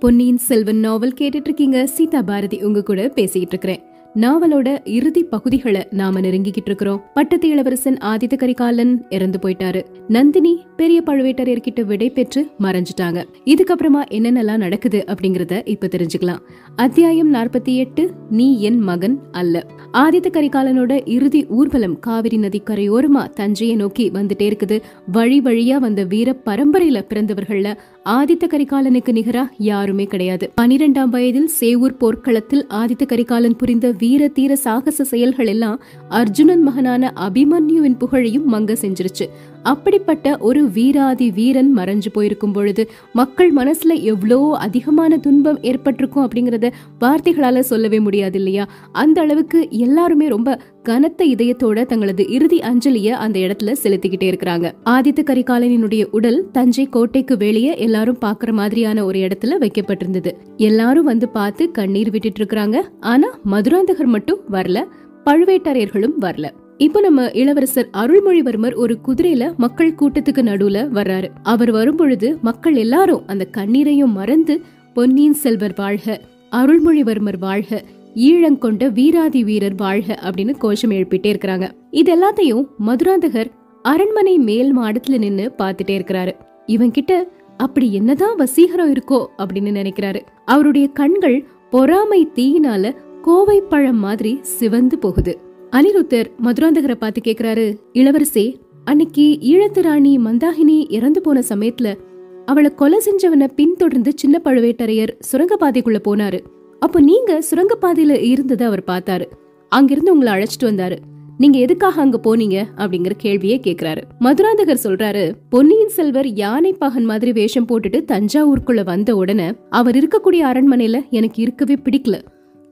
பொன்னியின் செல்வன் நாவல் கேட்டுட்டு இருக்கீங்க சீதா பாரதி உங்க கூட பேசிட்டு இருக்கிறேன் நாவலோட இறுதி பகுதிகளை நாம நெருங்கிக்கிட்டு இருக்கிறோம் பட்டத்து இளவரசன் ஆதித்த கரிகாலன் இறந்து போயிட்டாரு. நந்தினி பெரிய பழுவேட்டரையர்கிட்ட விடை பெற்று மறைஞ்சிட்டாங்க. இதுக்கப்புறமா என்னென்னலாம் நடக்குது அப்படிங்கறத இப்ப தெரிஞ்சுக்கலாம். அத்தியாயம் நாற்பத்தி எட்டு நீ என் மகன் அல்ல. ஆதித்த கரிகாலனோட இறுதி ஊர்வலம் காவிரி நதி கரையோரமா தஞ்சையை நோக்கி வந்துட்டே இருக்குது. வழி வழியா வந்த வீர பரம்பரையில பிறந்தவர்கள்ல ஆதித்த கரிகாலனுக்கு நிகரா யாருமே கிடையாது. பனிரெண்டாம் வயதில் சேவூர் போர்க்களத்தில் ஆதித்த கரிகாலன் புரிந்த வீர தீர சாகச செயல்கள் எல்லாம் அர்ஜுனன் மகனான அபிமன்யுவின் புகழையும் மங்க செஞ்சிருச்சு. அப்படிப்பட்ட ஒரு வீராதி வீரன் மறைஞ்சு போயிருக்கும் பொழுது மக்கள் மனசுல எவ்வளோ அதிகமான துன்பம் ஏற்பட்டிருக்கும் அப்படிங்கறத வார்த்தைகளால சொல்லவே முடியாது இல்லையா அந்த அளவுக்கு எல்லாருமே ரொம்ப கனத்த இதயத்தோட தங்களது இறுதி அஞ்சலிய அந்த இடத்துல செலுத்திக்கிட்டே இருக்கிறாங்க. ஆதித்த கரிகாலனினுடைய உடல் தஞ்சை கோட்டைக்கு வெளியே எல்லாரும் பாக்குற மாதிரியான ஒரு இடத்துல வைக்கப்பட்டிருந்தது. எல்லாரும் வந்து பார்த்து கண்ணீர் விட்டுட்டு இருக்கிறாங்க. ஆனா மதுராந்தகர் மட்டும் வரல பழுவேட்டரையர்களும் வரல. இப்போ நம்ம இளவரசர் அருள்மொழிவர்மர் ஒரு குதிரையில மக்கள் கூட்டத்துக்கு நடுவுல வர்றாரு. அவர் வரும்பொழுது மக்கள் எல்லாரும் அந்த கண்ணீரையும் மறந்து பொன்னியின் செல்வர் வாழ்க அருள்மொழிவர்மர் வாழ்க ஈழங்கொண்ட வீராதி வீரர் வாழ்க அப்படின்னு கோஷம் எழுப்பிட்டே இருக்கிறாங்க. இது எல்லாத்தையும் மதுராந்தகர் அரண்மனை மேல் மாடத்துல நின்னு பாத்துட்டே இருக்கிறாரு. இவன் கிட்ட அப்படி என்னதான் வசீகரம் இருக்கோ? அப்படின்னு நினைக்கிறாரு. அவருடைய கண்கள் பொறாமை தீயினால கோவை பழம் மாதிரி சிவந்து போகுது. அனிருத்தர் மதுராந்தகரை பார்த்து கேக்குறாரு இளவரசே அன்னைக்கு ஈழத்து ராணி மந்தாகினி இறந்து போன சமயத்துல அவளை கொலை செஞ்சவனை பின்தொடர்ந்து சின்ன பழுவேட்டரையர் சுரங்கப்பாதைக்குள்ள போனாரு. அப்போ நீங்க சுரங்கப்பாதையில இருந்ததை அவர் பார்த்தாரு. அங்கிருந்து உங்களை அழைச்சிட்டு வந்தாரு. நீங்க எதுக்காக அங்க போனீங்க? அப்படிங்கிற கேள்வியே கேக்குறாரு. மதுராந்தகர் சொல்றாரு பொன்னியின் செல்வர் யானை பாகன் மாதிரி வேஷம் போட்டுட்டு தஞ்சாவூருக்குள்ள வந்த உடனே அவர் இருக்கக்கூடிய அரண்மனையில எனக்கு இருக்கவே பிடிக்கல.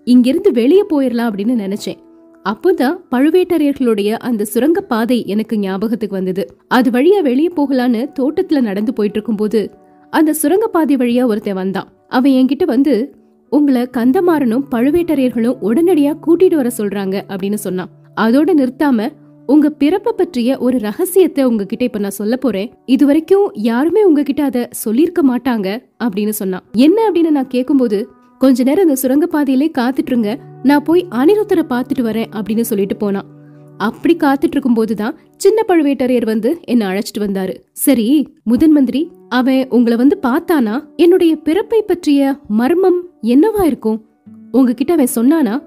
இங்கிருந்து வெளியே போயிடலாம் அப்படின்னு நினைச்சேன். அப்போதான் பழுவேட்டரையர்களுடைய அந்த சுரங்க பாதை எனக்கு ஞாபகத்துக்கு வந்தது. அது வழியா வெளியே போகலான்னு தோட்டத்துல நடந்து போயிட்டு இருக்கும்போது அந்த சுரங்க பாதை வழியா ஒருத்தன் வந்தான். அவன் என்கிட்ட வந்து உங்களை கந்தமாறனும் பழுவேட்டரையர்களும் உடனடியா கூட்டிட்டு வர சொல்றாங்க அப்படின்னு சொன்னான். அதோட நிறுத்தாம உங்க பிறப்ப பற்றிய ஒரு ரகசியத்தை உங்ககிட்ட இப்ப நான் சொல்ல போறேன். இது வரைக்கும் யாருமே உங்ககிட்ட அத சொல்லிருக்க மாட்டாங்க அப்படின்னு சொன்னான். என்ன அப்படின்னு நான் கேக்கும்போது கொஞ்ச நேரம் இந்த சுரங்கப்பாதையிலே காத்துட்டுருங்க நான் போய் அனிருத்தரை பார்த்துட்டு வரேன் அப்படின்னு சொல்லிட்டு போனான். அப்படி காத்துட்டு இருக்கும் போதுதான் சின்ன பழுவேட்டரையர் வந்து என்ன அழைச்சிட்டு வந்தாரு. சரி முதன் மந்திரி அவன் உங்களை வந்து பார்த்தானா? என்னுடைய பிறப்பை பற்றிய மர்மம் என்னவா இருக்கும்? உங்ககிட்ட அவன் சொன்னானா?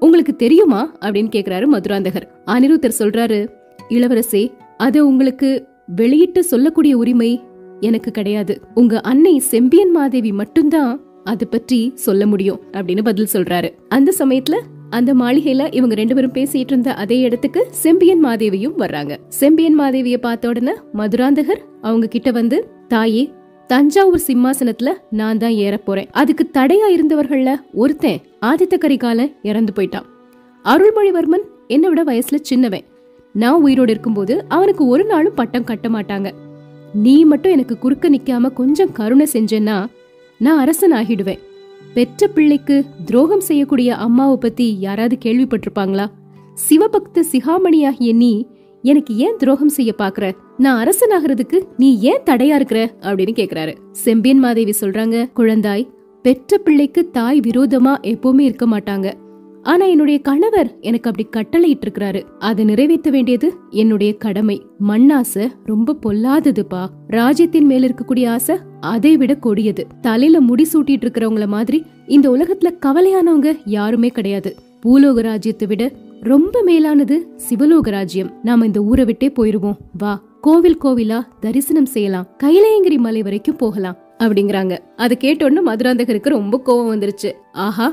உங்களுக்கு தெரியுமா? அப்படின்னு கேக்குறாரு மதுராந்தகர். அனிருத்தர் சொல்றாரு இளவரசே அத உங்களுக்கு வெளியிட்டு சொல்லக்கூடிய உரிமை எனக்கு கிடையாது. உங்க அன்னை செம்பியன் மாதேவி மட்டும்தான் அது பற்றி சொல்ல முடியும் அப்படின்னு பதில் சொல்றாரு. அந்த சமயத்துல அந்த மாளிகையில இவங்க ரெண்டு பேரும் பேசிட்டு இருந்த அதே இடத்துக்கு செம்பியன் மாதேவியும் வர்றாங்க. செம்பியன் மாதேவிய பார்த்த உடனே மதுராந்தகர் அவங்க கிட்ட வந்து தாயே தஞ்சாவூர் சிம்மாசனத்துல நான் தான் ஏற போறேன். அதுக்கு தடையா இருந்தவர்கள்ல ஒருத்தன் ஆதித்த கரிகாலன் இறந்து போயிட்டான். அருள்மொழிவர்மன் என்னை விட வயசுல சின்னவன். நான் உயிரோடு இருக்கும்போது அவனுக்கு ஒரு நாளும் பட்டம் கட்ட மாட்டாங்க. நீ மட்டும் எனக்கு குறுக்க நிக்காம கொஞ்சம் கருணை செஞ்சேன்னா நான் அரசன் ஆகிடுவேன் பெற்ற பிள்ளைக்கு துரோகம் செய்யக்கூடிய அம்மாவை பத்தி யாராவது கேள்விப்பட்டிருப்பாங்களா? சிவபக்த சிகாமணியாகிய நீ எனக்கு ஏன் துரோகம் செய்ய பாக்குற நான் அரசனாகிறதுக்கு நீ ஏன் தடையா இருக்கிற? அப்படின்னு கேக்குறாரு. செம்பியன் மாதேவி சொல்றாங்க குழந்தாய் பெற்ற பிள்ளைக்கு தாய் விரோதமா எப்பவுமே இருக்க மாட்டாங்க. ஆனா என்னுடைய கணவர் எனக்கு அப்படி கட்டளையிட்டு இருக்கிறாரு அதை நிறைவேற்ற வேண்டியது என்னுடைய கடமை. மண்ணாசை ரொம்ப பொல்லாததுப்பா. ராஜ்யத்தின் மேல இருக்கக்கூடிய ஆசை அதை விட கொடியது. தலையில முடி சூட்டிட்டு இருக்கிறவங்கள மாதிரி இந்த உலகத்துல கவலையானவங்க யாருமே கிடையாது. பூலோக ராஜ்யத்தை விட ரொம்ப மேலானது சிவலோக ராஜ்யம் நாம இந்த ஊரை விட்டே போயிருவோம். வா கோவில் கோவிலா தரிசனம் செய்யலாம். கைலயங்கிரி மலை வரைக்கும் போகலாம் அப்படிங்கறாங்க. அதை கேட்டோன்னு மதுராந்தகருக்கு ரொம்ப கோவம் வந்துருச்சு. ஆஹா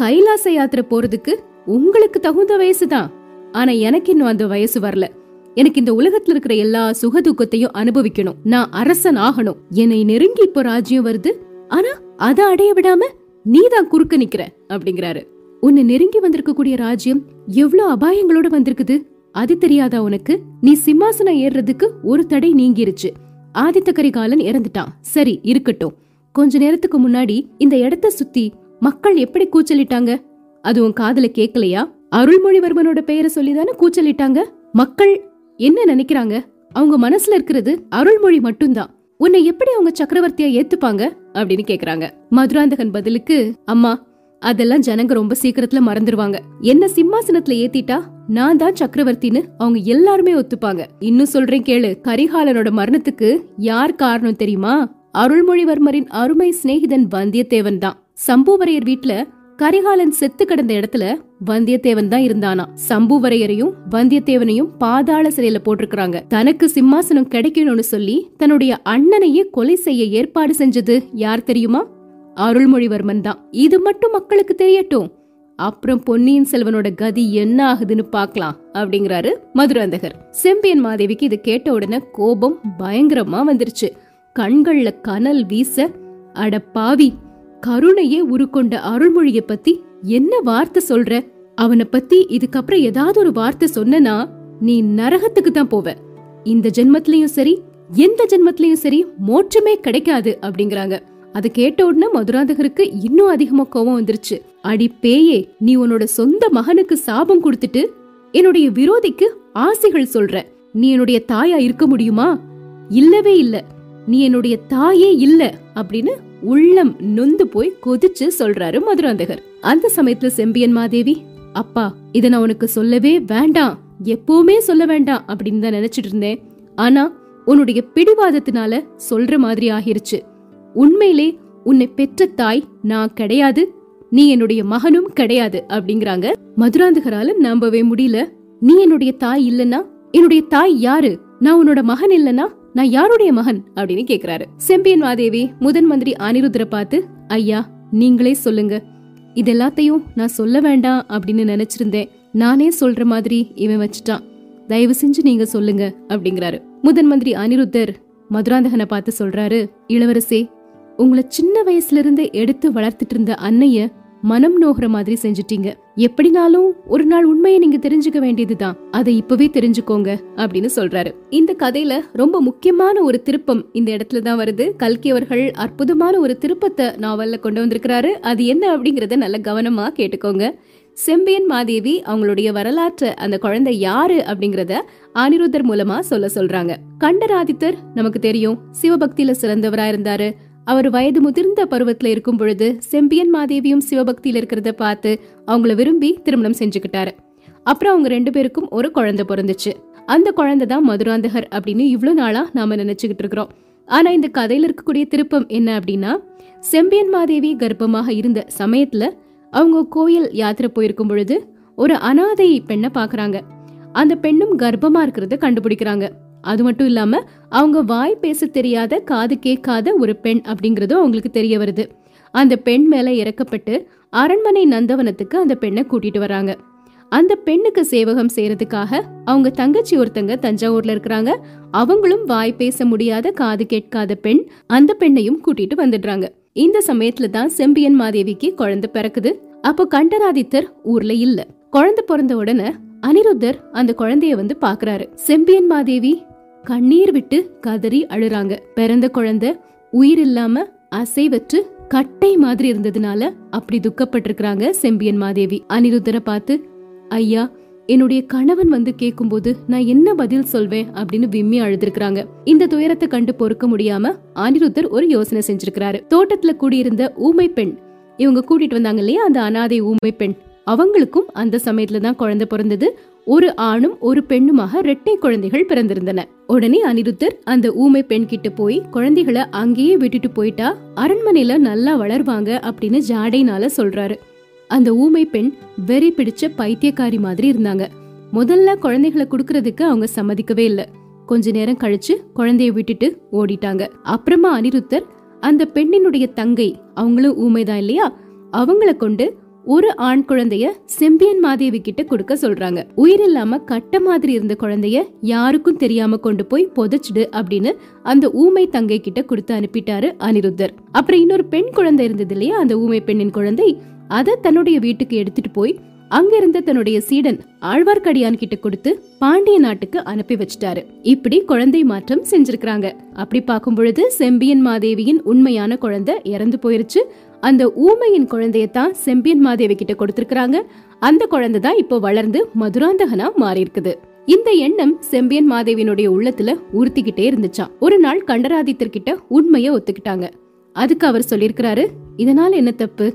கைலாச யாத்திரை போறதுக்கு உங்களுக்கு தகுந்த வயசுதான். ஆனா எனக்கு இன்னும் அந்த வயசு வரல. எனக்கு இந்த உலகத்துல இருக்கிற எல்லா சுக துக்கத்தையும் அனுபவிக்கணும். நான் அரசன் ஆகணும் என்னை நெருங்கி இப்போ ராஜ்யம் வருது. ஆனா அத அடைய விடாம நீ தான் குறுக்க நிக்கிற அப்படிங்கிறாரு. உன்னை நெருங்கி வந்திருக்க கூடிய ராஜ்யம் எவ்வளவு அபாயங்களோட வந்திருக்குது? அது தெரியாதா உனக்கு? நீ சிம்மாசனம் ஏறுறதுக்கு ஒரு தடை நீங்கிருச்சு. ஆதித்த கரிகாலன் இறந்துட்டான். சரி இருக்கட்டும். கொஞ்ச நேரத்துக்கு முன்னாடி இந்த இடத்த சுத்தி மக்கள் எப்படி கூச்சலிட்டாங்க? அது உன் காதுல கேக்கலையா? அருள்மொழிவர்மனோட பெயரை சொல்லிதானே கூச்சலிட்டாங்க? மக்கள் என்ன நினைக்கிறாங்க? அவங்க மனசுல இருக்கிறது அருள்மொழி மட்டும்தான். உன்னை எப்படி அவங்க சக்கரவர்த்தியா ஏத்துப்பாங்க? அப்படின்னு கேக்குறாங்க. மதுராந்தகன் பதிலுக்கு அம்மா அதெல்லாம் ஜனங்க ரொம்ப சீக்கிரத்துல மறந்துடுவாங்க என்ன சிம்மாசனத்துல ஏத்திட்டா? நான் தான் சக்கரவர்த்தின்னு அவங்க எல்லாருமே ஒத்துப்பாங்க. இன்னும் சொல்றேன் கேளு கரிகாலனோட மரணத்துக்கு யார் காரணம் தெரியுமா? அருள்மொழிவர்மரின் அருமை சிநேகிதன் வந்தியத்தேவன் தான். சம்புவரையர் வீட்ல கரிகாலன் செத்து கிடந்த இடத்துல வந்தியத்தேவன் தான் இருந்தானா? சம்புவரையரையும் வந்தியத்தேவனையும் பாதாள சிறையில போட்டிருக்கிறாங்க. தனக்கு சிம்மாசனம் கிடைக்கணும்னு சொல்லி தன்னுடைய அண்ணனையே கொலை செய்ய ஏற்பாடு செஞ்சது யார் தெரியுமா? அருள்மொழிவர்மன் தான். இது மட்டும் மக்களுக்கு தெரியட்டும். அப்புறம் பொன்னியின் செல்வனோட கதி என்ன ஆகுதுன்னு பாக்கலாம் அப்படிங்கிறாரு மதுராந்தகர். செம்பியன் மாதேவிக்கு இது கேட்ட உடனே கோபம் பயங்கரமா வந்துருச்சு. கண்கள்ல கனல் வீச அட பாவி கருணையே உருக்கொண்ட அருள்மொழிய பத்தி என்ன வார்த்தை சொல்ற? அவனை பத்தி இதுக்கப்புறம் ஏதாவது ஒரு வார்த்தை சொன்னனா நீ நரகத்துக்கு தான் போவ. இந்த ஜென்மத்திலயும் சரி எந்த ஜென்மத்திலயும் சரி மோட்சமே கிடைக்காது அப்படிங்கறாங்க. அத கேட்ட உடனே மதுராந்தகருக்கு இன்னும் அதிகமா கோபம் வந்துருச்சு. அடி பேயே நீ உன்னோட சொந்த மகனுக்கு சாபம் கொடுத்துட்டு என்னுடைய விரோதிக்கு ஆசைகள் சொல்ற. நீ என்னுடைய தாயா இருக்க முடியுமா? இல்லவே இல்ல. நீ என்னுடைய தாயே இல்ல அப்படின்னு உள்ளம் நொந்து போய் கொதிச்சு சொல்றாரு மதுராந்தகர். அந்த சமயத்துல செம்பியன் மாதேவி அப்பா இத நான் உனக்கு சொல்லவே வேண்டாம். எப்பவுமே சொல்ல வேண்டாம் அப்படின்னு தான் நினைச்சிட்டு இருந்தேன். ஆனா உன்னுடைய பிடிவாதத்தினால சொல்ற மாதிரி ஆகிருச்சு. உண்மையிலே உன்னை பெற்ற தாய் நான் கிடையாது நீ என்னுடைய மகனும் கிடையாது அப்படிங்கறாங்க. மதுராந்தகரால நம்பவே முடியல. நீ என்னுடைய தாய் இல்லனா என்னுடைய தாய் யாரு? நான் உன்னோட மகன் இல்லனா நான் யாருடைய மகன் அப்படின்னு கேக்குறாரு. செம்பியன் மாதேவி முதன் மந்திரி அனிருத்தர பார்த்து ஐயா நீங்களே சொல்லுங்க. இதெல்லாத்தையும் நான் சொல்ல வேண்டாம் அப்படின்னு நினைச்சிருந்தேன். நானே சொல்ற மாதிரி இவன் வச்சுட்டான். தயவு செஞ்சு நீங்க சொல்லுங்க அப்படிங்கிறாரு. முதன் மந்திரி அனிருத்தர் மதுராந்தகனை பார்த்து சொல்றாரு இளவரசே உங்களை சின்ன வயசுல இருந்து எடுத்து வளர்த்துட்டு இருந்த அன்னைய மனம் நோகிற மாதிரி செஞ்சுட்டீங்க. எப்படினாலும் ஒரு நாள் உண்மையை நீங்க தெரிஞ்சுக்க வேண்டியதுதான். அதை இப்பவே தெரிஞ்சுக்கோங்க அப்படின்னு சொல்றாரு. இந்த கதையில ரொம்ப முக்கியமான ஒரு திருப்பம் இந்த இடத்துல தான் வருது. கல்கி அவர்கள் அற்புதமான ஒரு திருப்பத்தை நாவல்ல கொண்டு வந்திருக்கிறாரு. அது என்ன அப்படிங்கறத நல்ல கவனமா கேட்டுக்கோங்க. செம்பியன் மாதேவி அவங்களுடைய வரலாற்றை அந்த குழந்தை யாரு அப்படிங்கறத அனிருத்தர் மூலமா சொல்ல சொல்றாங்க. கண்டராதித்தர் நமக்கு தெரியும் சிவபக்தியில சிறந்தவரா இருந்தாரு. அவர் வயது முதிர்ந்த பருவத்துல இருக்கும் பொழுது செம்பியன் மாதேவியும் சிவபக்தியில இருக்கிறத பார்த்து அவங்கள விரும்பி திருமணம் செஞ்சுக்கிட்டாரு. அப்புறம் அவங்க ரெண்டு பேருக்கும் ஒரு குழந்தை பிறந்துச்சு. அந்த குழந்தை தான் மதுராந்தகர் அப்படின்னு இவ்வளவு நாளா நாம நினைச்சுக்கிட்டு இருக்கிறோம். ஆனா இந்த கதையில இருக்கக்கூடிய திருப்பம் என்ன அப்படின்னா செம்பியன் மாதேவி கர்ப்பமாக இருந்த சமயத்துல அவங்க கோயில் யாத்திரை போயிருக்கும் பொழுது ஒரு அனாதை பெண்ணை பாக்குறாங்க அந்த பெண்ணும் கர்ப்பமா இருக்கிறத கண்டுபிடிக்கிறாங்க. அது மட்டும் இல்லாம அவங்க வாய் பேச தெரியாத காது கேட்காத ஒரு பெண் அப்படிங்கறதும் அவங்களுக்கு தெரிய வருது. அந்த பெண் மேல இறக்கப்பட்டு அரண்மனை நந்தவனத்துக்கு அந்த பெண்ணை கூட்டிட்டு வராங்க. அந்த பெண்ணுக்கு சேவகம் செய்யறதுக்காக அவங்க தங்கச்சி ஒருத்தங்க தஞ்சாவூர்ல இருக்கிறாங்க. அவங்களும் வாய் பேச முடியாத காது கேட்காத பெண் அந்த பெண்ணையும் கூட்டிட்டு வந்துடுறாங்க. இந்த சமயத்துல தான் செம்பியன் மாதேவிக்கு குழந்தை பிறக்குது. அப்போ கண்டராதித்தர் ஊர்ல இல்ல. குழந்தை பிறந்த உடனே அனிருத்தர் அந்த குழந்தைய வந்து பாக்குறாரு. செம்பியன் மாதேவி கண்ணீர் விட்டு கதறி அழுறாங்க. பிறந்த குழந்தை உயிர் இல்லாம அசைவற்று கட்டை மாதிரி இருந்ததுனால அப்படி துக்கப்பட்டிருக்கிறாங்க செம்பியன் மாதேவி. அனிருத்தரை பார்த்து ஐயா என்னுடைய கணவன் வந்து கேக்கும்போது நான் என்ன பதில் சொல்வேன்? அப்படின்னு விம்மி அழுதுருக்காங்க இந்த துயரத்தை கண்டு பொறுக்க முடியாம அனிருத்தர் ஒரு யோசனை செஞ்சிருக்கிறாரு. தோட்டத்துல கூடியிருந்த ஊமை பெண் இவங்க கூட்டிட்டு வந்தாங்க இல்லையா? அந்த அனாதை ஊமை பெண். அவங்களுக்கும் அந்த சமயத்துல தான் குழந்தை பிறந்தது. ஒரு ஆணும் ஒரு பெண்ணுமாக ரெட்டை குழந்தைகள் பிறந்திருந்தன. உடனே அனிருத்தர் அந்த ஊமை பெண் கிட்ட போய் குழந்தைகளை அங்கேயே விட்டுட்டு போயிட்டா அரண்மனையில நல்லா வளர்வாங்க அப்படின்னு ஜாடைனால சொல்றாரு. அந்த ஊமை பெண் வெறி பிடிச்ச பைத்தியக்காரி மாதிரி இருந்தாங்க. முதல்ல குழந்தைகளை குடுக்கறதுக்கு அவங்க சம்மதிக்கவே இல்ல. கொஞ்ச நேரம் கழிச்சு குழந்தைய விட்டுட்டு ஓடிட்டாங்க. அப்புறமா அனிருத்தர் அந்த பெண்ணினுடைய தங்கை அவங்களும் ஊமைதான் இல்லையா? அவங்கள கொண்டு ஒரு ஆண் குழந்தைய செம்பியன் மாதேவி கிட்ட கொடுக்க சொல்றாங்க. உயிர் இல்லாம கட்ட மாதிரி இருந்த குழந்தைய யாருக்கும் தெரியாம கொண்டு போய் புதைச்சிடு அப்படின்னு அந்த ஊமை தங்கை கிட்ட கொடுத்து அனுப்பிட்டாரு அனிருத்தர். அப்புறம் இன்னொரு பெண் குழந்தை இருந்தது இல்லையா? அந்த ஊமை பெண்ணின் குழந்தை அதை தன்னுடைய வீட்டுக்கு எடுத்துட்டு போய் அங்கிருந்த தன்னுடைய சீடன் ஆழ்வார்க்கடியான் கிட்ட கொடுத்து பாண்டிய நாட்டுக்கு அனுப்பி வச்சிட்டாரு. இப்படி குழந்தை மாற்றம் செஞ்சிருக்காங்க அப்படி பார்க்கும் பொழுது செம்பியன் மாதேவியின் உண்மையான குழந்தை இறந்து போயிருச்சு. அந்த ஊமையின் குழந்தையத்தான் செம்பியன் மாதேவி கிட்ட கொடுத்திருக்காங்க அந்த குழந்தை தான் இப்போ வளர்ந்து மதுராந்தகனா மாறி இருக்குது இந்த எண்ணம் செம்பியன் மாதேவியினுடைய உள்ளத்துல உறுத்திக்கிட்டே இருந்துச்சான் ஒரு நாள் கண்டராதித்தர் கிட்ட உண்மைய ஒத்துக்கிட்டாங்க. அதுக்கு அவர் சொல்லியிருக்கிறாரு இதனால என்ன தப்பு?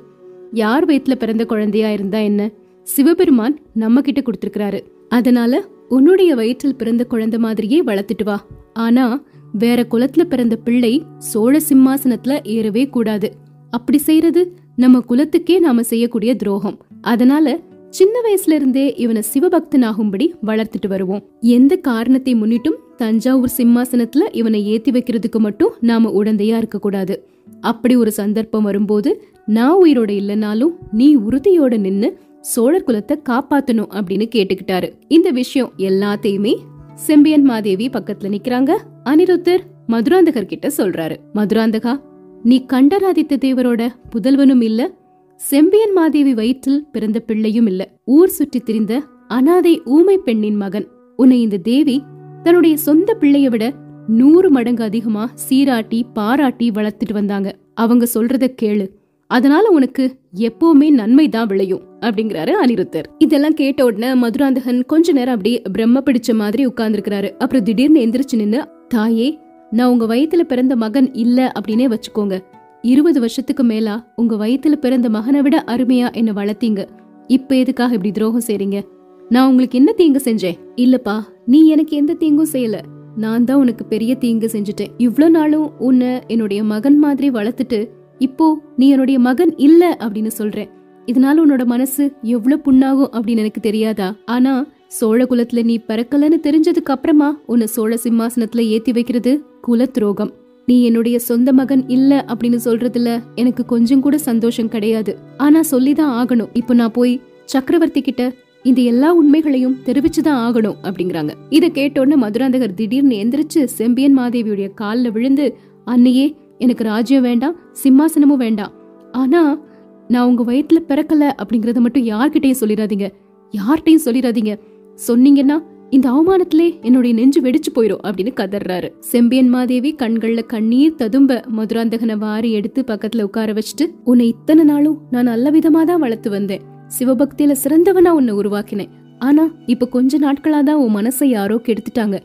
யார் வயித்துல பிறந்த குழந்தையா இருந்தா என்ன? சிவபெருமான் நம்ம கிட்ட கொடுத்திருக்கிறாரு. அதனால உன்னுடைய வயிற்றில் பிறந்த குழந்தை மாதிரியே வளர்த்துட்டு வா. ஆனா வேற குலத்துல பிறந்த பிள்ளை சோழ சிம்மாசனத்துல ஏறவே கூடாது. அப்படி செய்யறது நம்ம குலத்துக்கே நாம செய்யக்கூடிய துரோகம். அதனால சின்ன வயசுல இருந்தே இவனை சிவபக்தனாகும்படி வளர்த்துட்டு வருவோம். எந்த காரணத்தை முன்னிட்டும் தஞ்சாவூர் சிம்மாசனத்துல இவனை ஏத்தி வைக்கிறதுக்கு மட்டும் நாம உடந்தையா இருக்க கூடாது. அப்படி ஒரு சந்தர்ப்பம் வரும்போது நான் உயிரோட இல்லைனாலும் நீ உறுதியோட நின்னு சோழர் குலத்தை காப்பாத்தணும் அப்படின்னு கேட்டுக்கிட்டாரு. இந்த விஷயம் எல்லாத்தையுமே செம்பியன் மாதேவி பக்கத்துல நிக்கிறாங்க. அனிருத்தர் மதுராந்தகர் கிட்ட சொல்றாரு. மதுராந்தகா நீ கண்டராதித்த தேவரோட புதல்வனும் இல்ல. செம்பியன் மாதேவி வயிற்றில் பிறந்த பிள்ளையும் இல்ல. ஊர் சுற்றி திரிந்த அனாதை ஊமை பெண்ணின் மகன். உன்னை இந்த தேவி தன்னுடைய சொந்த பிள்ளைய விட நூறு மடங்கு அதிகமா சீராட்டி பாராட்டி வளர்த்துட்டு வந்தாங்க. அவங்க சொல்றத கேளு. அதனால உனக்கு எப்பவுமே நன்மை தான் விளையும் அப்படிங்கிறாரு அனிருத்தர். இதெல்லாம் கேட்ட உடனே மதுராந்தகன் கொஞ்ச நேரம் அப்படியே பிரம்ம பிடிச்ச மாதிரி உட்கார்ந்துருக்கிறாரு. அப்புறம் திடீர்னு எந்திரிச்சு நின்னு தாயே நான் உங்க வயித்துல பிறந்த மகன் இல்ல அப்படின்னே வச்சுக்கோங்க. இருபது வருஷத்துக்கு மேலா உங்க வயித்துல பிறந்த மகனை விட அருமையா என்ன வளர்த்தீங்க. இப்ப எதுக்காக இப்படி துரோகம் செய்றீங்க? நான் உங்களுக்கு என்ன தீங்கு செஞ்சேன்? இல்லப்பா நீ எனக்கு எந்த தீங்கும் செய்யல. நான் தான் உனக்கு பெரிய தீங்கு செஞ்சுட்டேன். இவ்ளோ நாளும் உன்னை என்னுடைய மகன் மாதிரி வளர்த்துட்டு இப்போ நீ என்னுடைய மகன் இல்ல அப்படின்னு சொல்றேன். இதனால உன்னோட மனசு எவ்வளவு புண்ணாகும் அப்படின்னு எனக்கு தெரியாதா? ஆனா சோழ குலத்துல நீ பிறக்கலன்னு தெரிஞ்சதுக்கு அப்புறமா உன்னை சோழ சிம்மாசனத்துல ஏத்தி வைக்கிறது குல துரோகம் நீ என்னுடைய சொந்த மகன் இல்ல அப்படின்னு சொல்றதுல எனக்கு கொஞ்சம் கூட சந்தோஷம் கிடையாது. ஆனா சொல்லிதான் ஆகணும். இப்போ நான் போய் சக்கரவர்த்தி கிட்ட இந்த எல்லா உண்மைகளையும் தெரிவிச்சுதான் ஆகணும் அப்படிங்கிறாங்க. இத கேட்டோன்னு மதுராந்தகர் திடீர்னு எந்திரிச்சு செம்பியன் மாதேவியுடைய கால்ல விழுந்து அன்னையே எனக்கு ராஜ்யம் வேண்டாம் சிம்மாசனமும் வேண்டாம். ஆனா நான் உங்க வயிற்றுல பிறக்கல அப்படிங்கறத மட்டும் யார்கிட்டயும் சொல்லிடாதீங்க. யார்கிட்டயும் சொல்லிடாதீங்க. சொன்னீங்கன்னா இந்த அவமானத்திலே என்னுடைய நெஞ்சு வெடிச்சு போயிரும் அப்படின்னு கதறாரு செம்பியன் மாதேவி கண்கள்ல கண்ணீர் ததும்ப மதுராந்தகனை வாரி எடுத்து பக்கத்துல உட்கார வச்சுட்டு உன்னை இத்தனை நாளும் நான் நல்ல விதமா தான் வளர்த்து வந்தேன். சிவபக்தியில சிறந்தவனா உன்னை உருவாக்கினேன். ஆனா இப்ப கொஞ்ச நாட்களா தான் உன் மனசை யாரோ கெடுத்துட்டாங்க.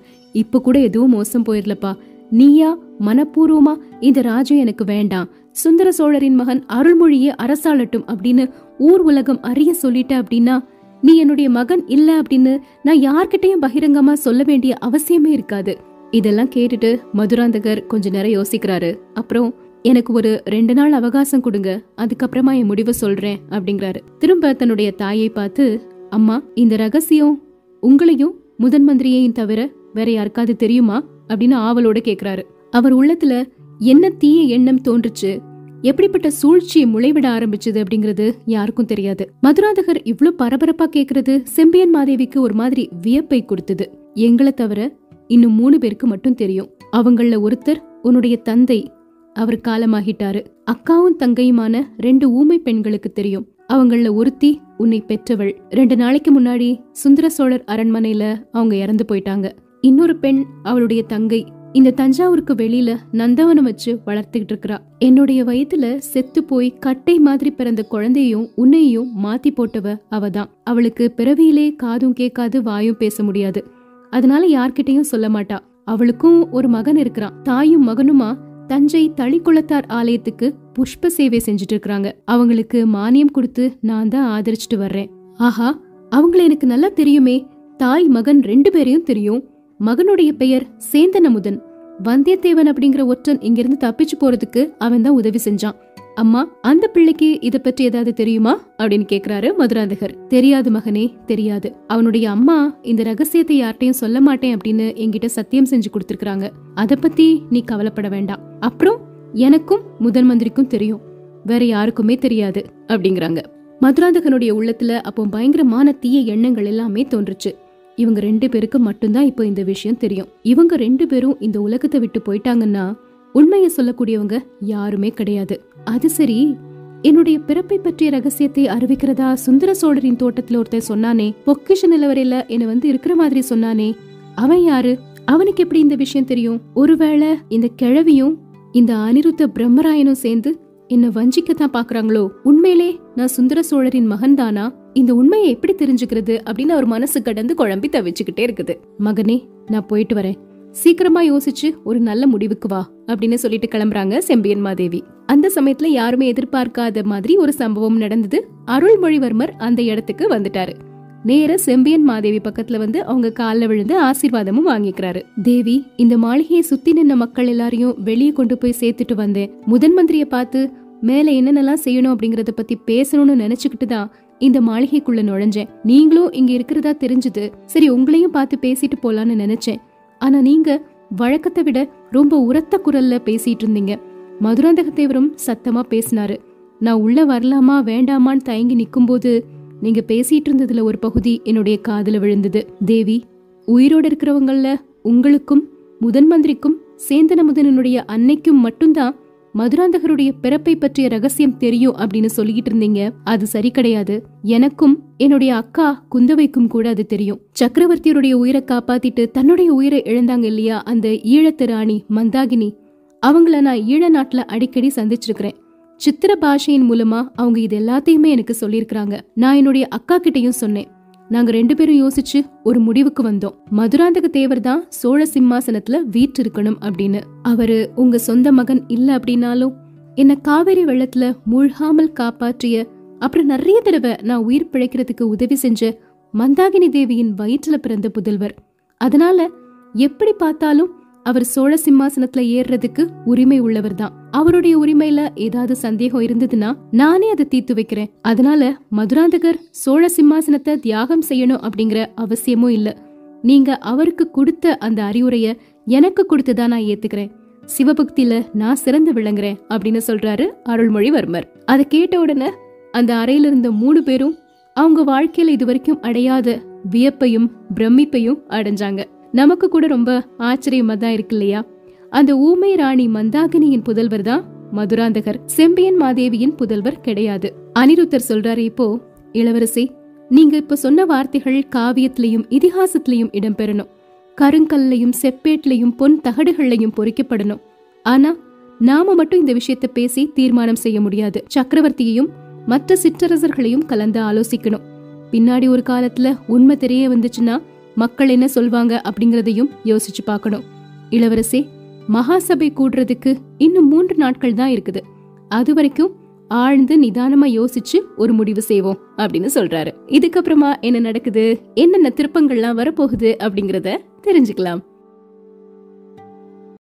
இப்ப கூட எதுவும் மோசம் போயிடலப்பா நீயா மனப்பூர்வமா இந்த ராஜ்யம் எனக்கு வேண்டாம். சுந்தர சோழரின் மகன் அருள்மொழியே அரசாளட்டும் அப்படின்னு ஊர் உலகம் அறிய சொல்லிட்ட அப்படின்னா நீ என்னுடைய மகன் இல்ல அப்படின்னு நான் யார்கிட்டயும் பகிரங்கமா சொல்ல வேண்டிய அவசியமே இருக்காது. இதெல்லாம் கேட்டுட்டு மதுராந்தகர் கொஞ்ச நேரம் யோசிக்கிறாரு. அப்புறம் எனக்கு ஒரு ரெண்டு நாள் அவகாசம் கொடுங்க அதுக்கப்புறமா என் முடிவு சொல்றேன் அப்படிங்கிறாரு. திரும்ப தன்னுடைய தாயை பார்த்து அம்மா இந்த ரகசியம் உங்களையும் முதன் மந்திரியையும் தவிர வேற யாருக்காவது தெரியுமா? அப்படின்னு ஆவலோட கேக்குறாரு. அவர் உள்ளத்துல என்ன தீய எண்ணம் தோன்றுச்சு? எப்படிப்பட்ட சூழ்ச்சியை முளைவிட ஆரம்பிச்சது? அப்படிங்கறது யாருக்கும் தெரியாது. மதுராந்தகர் இவ்ளோ பரபரப்பா கேக்குறது செம்பியன் மாதேவிக்கு ஒரு மாதிரி வியப்பை கொடுத்தது. எங்களை தவிர இன்னும் மூணு பேருக்கு மட்டும் தெரியும். அவங்கள ஒருத்தர் உன்னுடைய தந்தை. அவர் காலமாகிட்டாரு. அக்காவும் தங்கையுமான ரெண்டு ஊமை பெண்களுக்கு தெரியும். அவங்கள ஒருத்தி உன்னை பெற்றவள். ரெண்டு நாளைக்கு முன்னாடி சுந்தர சோழர் அரண்மனையில அவங்க இறந்து போயிட்டாங்க. இன்னொரு பெண் அவளுடைய தங்கை இந்த தஞ்சாவூருக்கு வெளியில நந்தவனம் வச்சு வளர்த்துக்கிட்டு இருக்கிறா. என்னுடைய வயத்துல செத்து போய் கட்டை மாதிரி பிறந்த குழந்தையும் உன்னையும் மாத்தி போட்டவ அவதான். அவளுக்கு பிறவியிலே காதும் கேட்காது வாயும் பேச முடியாது. அதனால யார்கிட்டயும் சொல்ல மாட்டா. அவளுக்கும் ஒரு மகன் இருக்கிறான். தாயும் மகனுமா தஞ்சை தளிக்குளத்தார் ஆலயத்துக்கு புஷ்ப சேவை செஞ்சுட்டு இருக்கிறாங்க. அவங்களுக்கு மானியம் கொடுத்து நான் தான் ஆதரிச்சுட்டு வர்றேன். ஆஹா அவங்கள எனக்கு நல்லா தெரியுமே. தாய் மகன் ரெண்டு பேரையும் தெரியும். மகனுடைய பெயர் சேந்தனமுதன். வந்தியத்தேவன் அப்படிங்கிற ஒற்றன் இங்கிருந்து தப்பிச்சு போறதுக்கு அவன் தான் உதவி செஞ்சான். அம்மா அந்த பிள்ளைக்கு இத பற்றி ஏதாவது தெரியுமா? அப்படின்னு கேக்குறாரு மதுராந்தகர். தெரியாது மகனே தெரியாது. அவனுடைய அம்மா இந்த ரகசியத்தை யார்ட்டையும் சொல்ல மாட்டேன் அப்படின்னு என்கிட்ட சத்தியம் செஞ்சு கொடுத்திருக்காங்க அத பத்தி நீ கவலைப்பட வேண்டாம். அப்புறம் எனக்கும் முதன் மந்திரிக்கும் தெரியும். வேற யாருக்குமே தெரியாது அப்படிங்கிறாங்க. மதுராந்தகனுடைய உள்ளத்துல அப்போ பயங்கரமான தீய எண்ணங்கள் எல்லாமே தோன்றுச்சு. இவங்க ரெண்டு பேருக்கு மட்டும்தான் இப்போ இந்த விஷயம் தெரியும். இவங்க ரெண்டு பேரும் இந்த உலகத்தை விட்டு போயிட்டாங்கன்னா உண்மையை சொல்லக்கூடியவங்க யாருமே கிடையாது. அது சரி என்னுடைய பிறப்பை பற்றிய ரகசியத்தை அறிவிக்கிறதா சுந்தர சோழரின் தோட்டத்துல ஒருத்தர் சொன்னானே பொக்கிஷ நிலவரையில என்ன வந்து இருக்கிற மாதிரி சொன்னானே அவன் யாரு? அவனுக்கு எப்படி இந்த விஷயம் தெரியும்? ஒருவேளை இந்த கிழவியும் இந்த அனிருத்த பிரம்மராயனும் சேர்ந்து என்ன வஞ்சிக்கத்தான் பாக்குறாங்களோ உண்மையிலே நான் சுந்தர சோழரின் மகன்தானா? இந்த உண்மையை எப்படி தெரிஞ்சுக்கிறது அப்படின்னு அவர் மனசு கடந்து குழம்பி தவிச்சுக்கிட்டே இருக்குது. மகனே நான் போயிட்டு வரேன். சீக்கிரமா யோசிச்சு ஒரு நல்ல முடிவுக்கு வா அப்படின்னு சொல்லிட்டு கிளம்புறாங்க செம்பியன் மாதேவி. அந்த சமயத்துல யாருமே எதிர்பார்க்காத மாதிரி ஒரு சம்பவம் நடந்தது. அருள்மொழிவர்மர் அந்த இடத்துக்கு வந்துட்டாரு. நேர செம்பியன் மாதேவி பக்கத்துல வந்து அவங்க கால்ல விழுந்து ஆசீர்வாதமும் வாங்கிக்கிறாரு. தேவி இந்த மாளிகையை சுத்தி நின்ன மக்கள் எல்லாரையும் வெளியே கொண்டு போய் சேர்த்துட்டு வந்தேன். முதன் மந்திரிய பார்த்து மேல என்னென்னலாம் செய்யணும் அப்படிங்கறத பத்தி பேசணும்னு நினைச்சுக்கிட்டு தான் இந்த மாளிகைக்குள்ள நுழைஞ்சேன். நீங்களும் இங்க இருக்கிறதா தெரிஞ்சது. சரி உங்களையும் பார்த்து பேசிட்டு போலான்னு நினைச்சேன். ஆனா நீங்க வழக்கத்தை விட ரொம்ப உரத்த குரல்ல பேசிட்டு இருந்தீங்க. மதுராந்தக தேவரும் சத்தமா பேசினாரு. நான் உள்ள வரலாமா வேண்டாமான்னு தயங்கி நிக்கும்போது நீங்க பேசிட்டு இருந்ததுல ஒரு பகுதி என்னுடைய காதுல விழுந்தது. தேவி உயிரோட இருக்கிறவங்கள உங்களுக்கும் முதன் மந்திரிக்கும் சேந்தன முதனனுடைய அன்னைக்கும் மட்டும்தான் மதுராந்தகருடைய பிறப்பை பற்றிய ரகசியம் தெரியும் அப்படின்னு சொல்லிக்கிட்டு இருந்தீங்க. அது சரி கிடையாது. எனக்கும் என்னுடைய அக்கா குந்தவைக்கும் கூட அது தெரியும். சக்கரவர்த்தியருடைய உயிரை காப்பாத்திட்டு தன்னுடைய உயிரை இழந்தாங்க இல்லையா அந்த ஈழத்து ராணி மந்தாகினி. அவங்கள நான் ஈழ நாட்டுல அடிக்கடி சந்திச்சிருக்கிறேன். சித்திர பாஷையின் மூலமா அவங்க இது எல்லாத்தையுமே எனக்கு சொல்லியிருக்கிறாங்க. நான் என்னுடைய அக்கா கிட்டயும் சொன்னேன். நாங்க ரெண்டு பேரும் யோசிச்சு ஒரு முடிவுக்கு வந்தோம். மதுராந்தக தேவர் தான் சோழ சிம்மாசனத்துல வீட்டு இருக்கணும் அப்படின்னு. அவரு உங்க சொந்த மகன் இல்ல அப்படின்னாலும் என்ன காவேரி வெள்ளத்துல மூழ்காமல் காப்பாற்றிய அப்புறம் நிறைய தடவை நான் உயிர் பிழைக்கிறதுக்கு உதவி செஞ்ச மந்தாகினி தேவியின் வயிற்றுல பிறந்த புதல்வர். அதனால எப்படி பார்த்தாலும் அவர் சோழ சிம்மாசனத்துல ஏறுறதுக்கு உரிமை உள்ளவர் தான். அவருடைய உரிமையில ஏதாவது சந்தேகம் இருந்ததுன்னா நானே அதை தீர்த்து வைக்கிறேன். அதனால மதுராந்தகர் சோழ சிம்மாசனத்தை தியாகம் செய்யணும் அப்படிங்கிற அவசியமும் இல்ல. நீங்க அவருக்கு கொடுத்த அந்த அறிவுரைய எனக்கு கொடுத்ததா நான் ஏத்துக்கிறேன். சிவபக்தியில நான் சிறந்து விளங்குறேன் அப்படின்னு சொல்றாரு அருள்மொழிவர்மர். அதை கேட்ட உடனே அந்த அறையில இருந்த மூணு பேரும் அவங்க வாழ்க்கையில இதுவரைக்கும் அடையாத வியப்பையும் பிரமிப்பையும் அடைஞ்சாங்க. நமக்கு கூட ரொம்ப ஆச்சரியமா தான் இருக்கு இல்லையா? அந்த ஊமை ராணி மந்தாகினியின் புதல்வர் தான் மதுராந்தகர். செம்பியன் மாதேவியின் புதல்வர் கிடையாது. அனிருத்தர் சொல்றாரு இப்போ இளவரசி நீங்க இப்ப சொன்ன வார்த்தைகள் காவியத்திலையும் இதிகாசத்திலையும் இடம்பெறணும். கருங்கல்லையும் செப்பேட்லையும் பொன் தகடுகள்லையும் பொறிக்கப்படணும். ஆனா நாம மட்டும் இந்த விஷயத்த பேசி தீர்மானம் செய்ய முடியாது. சக்கரவர்த்தியையும் மற்ற சிற்றரசர்களையும் கலந்து ஆலோசிக்கணும். பின்னாடி ஒரு காலத்துல உண்மை தெரிய வந்துச்சுன்னா மக்கள் என்ன சொல்வாங்க அப்படிங்கறதையும் யோசிச்சு பார்க்கணும். இளவரசே மகாசபை கூடுறதுக்கு இன்னும் மூன்று நாட்கள் தான் இருக்குது. அது வரைக்கும் ஆழ்ந்து நிதானமா யோசிச்சு ஒரு முடிவு செய்வோம் அப்படின்னு சொல்றாரு. இதுக்கப்புறமா என்ன நடக்குது? என்னென்ன திருப்பங்கள்லாம் வரப்போகுது அப்படிங்கறத தெரிஞ்சுக்கலாம்.